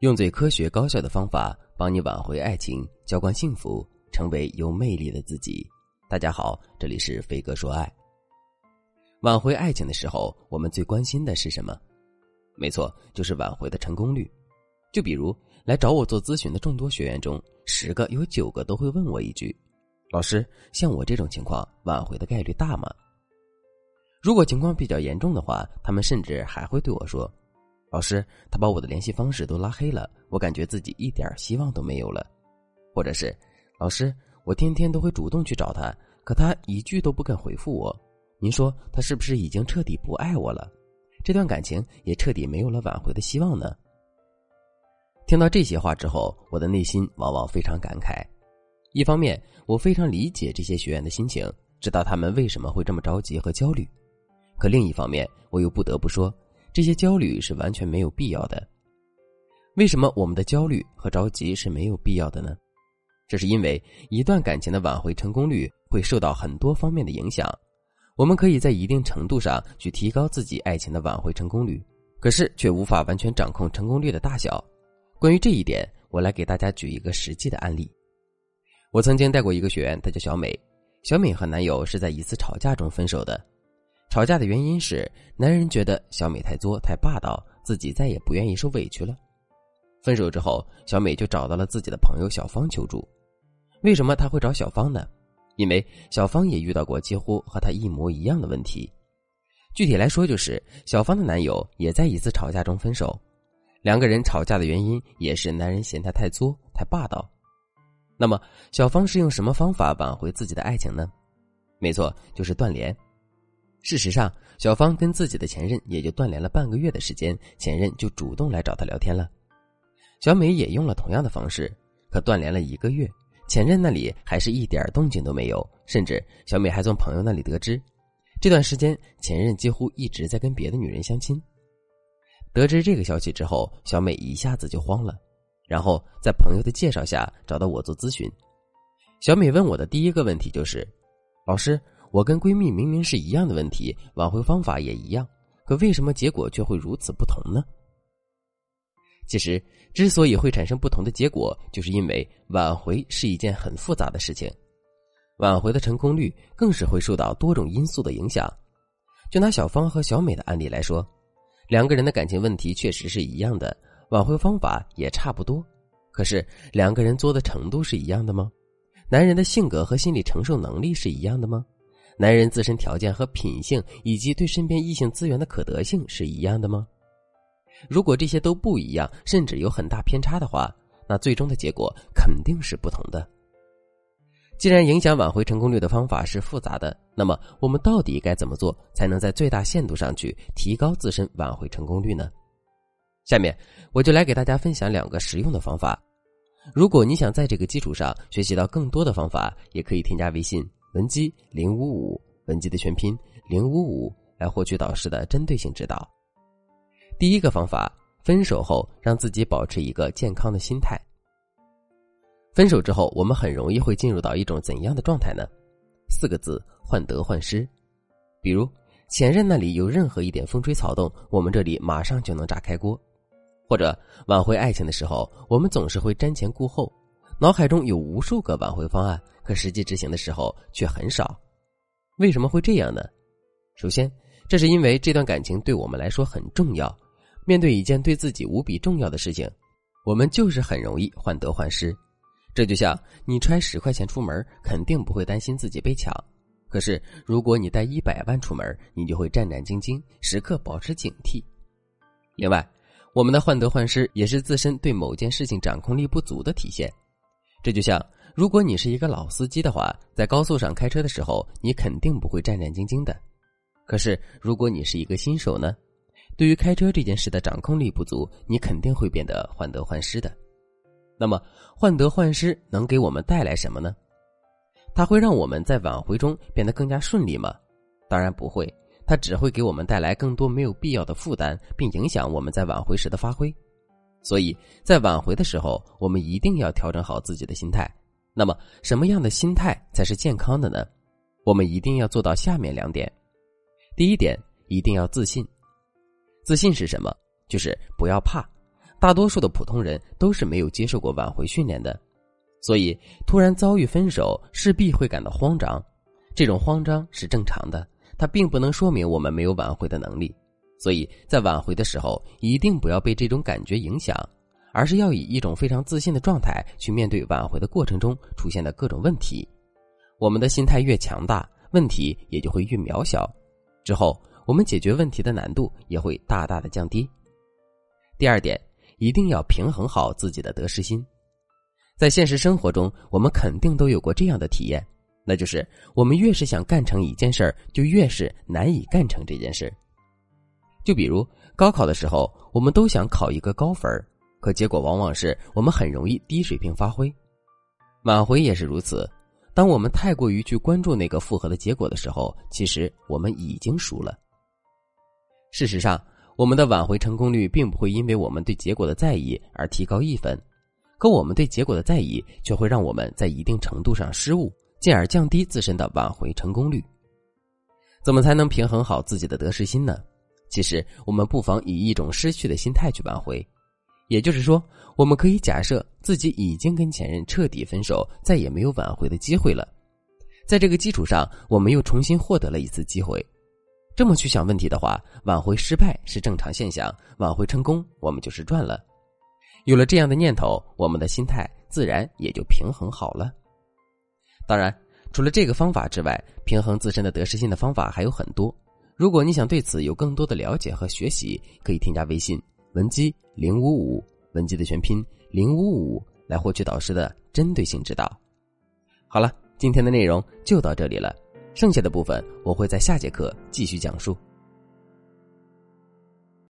用最科学高效的方法帮你挽回爱情，浇灌幸福，成为有魅力的自己。大家好，这里是飞哥说爱。挽回爱情的时候，我们最关心的是什么？没错，就是挽回的成功率。就比如来找我做咨询的众多学员中，十个有九个都会问我一句：“老师，像我这种情况，挽回的概率大吗？”如果情况比较严重的话，他们甚至还会对我说。老师，他把我的联系方式都拉黑了，我感觉自己一点希望都没有了。或者是，老师，我天天都会主动去找他，可他一句都不肯回复我。您说他是不是已经彻底不爱我了？这段感情也彻底没有了挽回的希望呢？听到这些话之后，我的内心往往非常感慨。一方面，我非常理解这些学员的心情，知道他们为什么会这么着急和焦虑；可另一方面，我又不得不说。这些焦虑是完全没有必要的。为什么我们的焦虑和着急是没有必要的呢？这是因为一段感情的挽回成功率会受到很多方面的影响。我们可以在一定程度上去提高自己爱情的挽回成功率，可是却无法完全掌控成功率的大小。关于这一点，我来给大家举一个实际的案例。我曾经带过一个学员，她叫小美。小美和男友是在一次吵架中分手的。吵架的原因是男人觉得小美太作太霸道，自己再也不愿意受委屈了。分手之后，小美就找到了自己的朋友小芳求助。为什么她会找小芳呢？因为小芳也遇到过几乎和她一模一样的问题。具体来说，就是小芳的男友也在一次吵架中分手，两个人吵架的原因也是男人嫌她太作太霸道。那么，小芳是用什么方法挽回自己的爱情呢？没错，就是断联。事实上，小芳跟自己的前任也就断联了半个月的时间，前任就主动来找她聊天了。小美也用了同样的方式，可断联了一个月，前任那里还是一点动静都没有。甚至小美还从朋友那里得知，这段时间前任几乎一直在跟别的女人相亲。得知这个消息之后，小美一下子就慌了，然后在朋友的介绍下找到我做咨询。小美问我的第一个问题就是：“老师。”我跟闺蜜明明是一样的问题，挽回方法也一样，可为什么结果却会如此不同呢？其实，之所以会产生不同的结果，就是因为挽回是一件很复杂的事情，挽回的成功率更是会受到多种因素的影响。就拿小芳和小美的案例来说，两个人的感情问题确实是一样的，挽回方法也差不多，可是两个人作的程度是一样的吗？男人的性格和心理承受能力是一样的吗？男人自身条件和品性，以及对身边异性资源的可得性是一样的吗？如果这些都不一样，甚至有很大偏差的话，那最终的结果肯定是不同的。既然影响挽回成功率的方法是复杂的，那么我们到底该怎么做，才能在最大限度上去提高自身挽回成功率呢？下面我就来给大家分享两个实用的方法。如果你想在这个基础上学习到更多的方法，也可以添加微信。文姬零五五，文姬的全拼零五五，来获取导师的针对性指导。第一个方法，分手后让自己保持一个健康的心态。分手之后，我们很容易会进入到一种怎样的状态呢？四个字：患得患失。比如前任那里有任何一点风吹草动，我们这里马上就能炸开锅；或者挽回爱情的时候，我们总是会瞻前顾后。脑海中有无数个挽回方案，可实际执行的时候却很少。为什么会这样呢？首先，这是因为这段感情对我们来说很重要。面对一件对自己无比重要的事情，我们就是很容易患得患失。这就像你揣十块钱出门，肯定不会担心自己被抢；可是如果你带一百万出门，你就会战战兢兢，时刻保持警惕。另外，我们的患得患失也是自身对某件事情掌控力不足的体现。这就像，如果你是一个老司机的话，在高速上开车的时候，你肯定不会战战兢兢的。可是，如果你是一个新手呢？对于开车这件事的掌控力不足，你肯定会变得患得患失的。那么，患得患失能给我们带来什么呢？它会让我们在挽回中变得更加顺利吗？当然不会，它只会给我们带来更多没有必要的负担，并影响我们在挽回时的发挥。所以在挽回的时候，我们一定要调整好自己的心态。那么，什么样的心态才是健康的呢？我们一定要做到下面两点。第一点，一定要自信。自信是什么？就是不要怕，大多数的普通人都是没有接受过挽回训练的，所以突然遭遇分手，势必会感到慌张。这种慌张是正常的，它并不能说明我们没有挽回的能力。所以在挽回的时候，一定不要被这种感觉影响，而是要以一种非常自信的状态去面对挽回的过程中出现的各种问题。我们的心态越强大，问题也就会越渺小。之后，我们解决问题的难度也会大大的降低。第二点，一定要平衡好自己的得失心。在现实生活中，我们肯定都有过这样的体验，那就是我们越是想干成一件事儿，就越是难以干成这件事儿。就比如高考的时候，我们都想考一个高分可结果往往是我们很容易低水平发挥。挽回也是如此，当我们太过于去关注那个复合的结果的时候，其实我们已经输了。事实上，我们的挽回成功率并不会因为我们对结果的在意而提高一分，可我们对结果的在意却会让我们在一定程度上失误，进而降低自身的挽回成功率。怎么才能平衡好自己的得失心呢？其实，我们不妨以一种失去的心态去挽回，也就是说，我们可以假设自己已经跟前任彻底分手，再也没有挽回的机会了。在这个基础上，我们又重新获得了一次机会。这么去想问题的话，挽回失败是正常现象，挽回成功，我们就是赚了。有了这样的念头，我们的心态自然也就平衡好了。当然，除了这个方法之外，平衡自身的得失心的方法还有很多。如果你想对此有更多的了解和学习，可以添加微信文姬零五五，文姬的全拼零五五，来获取导师的针对性指导。好了，今天的内容就到这里了，剩下的部分我会在下节课继续讲述。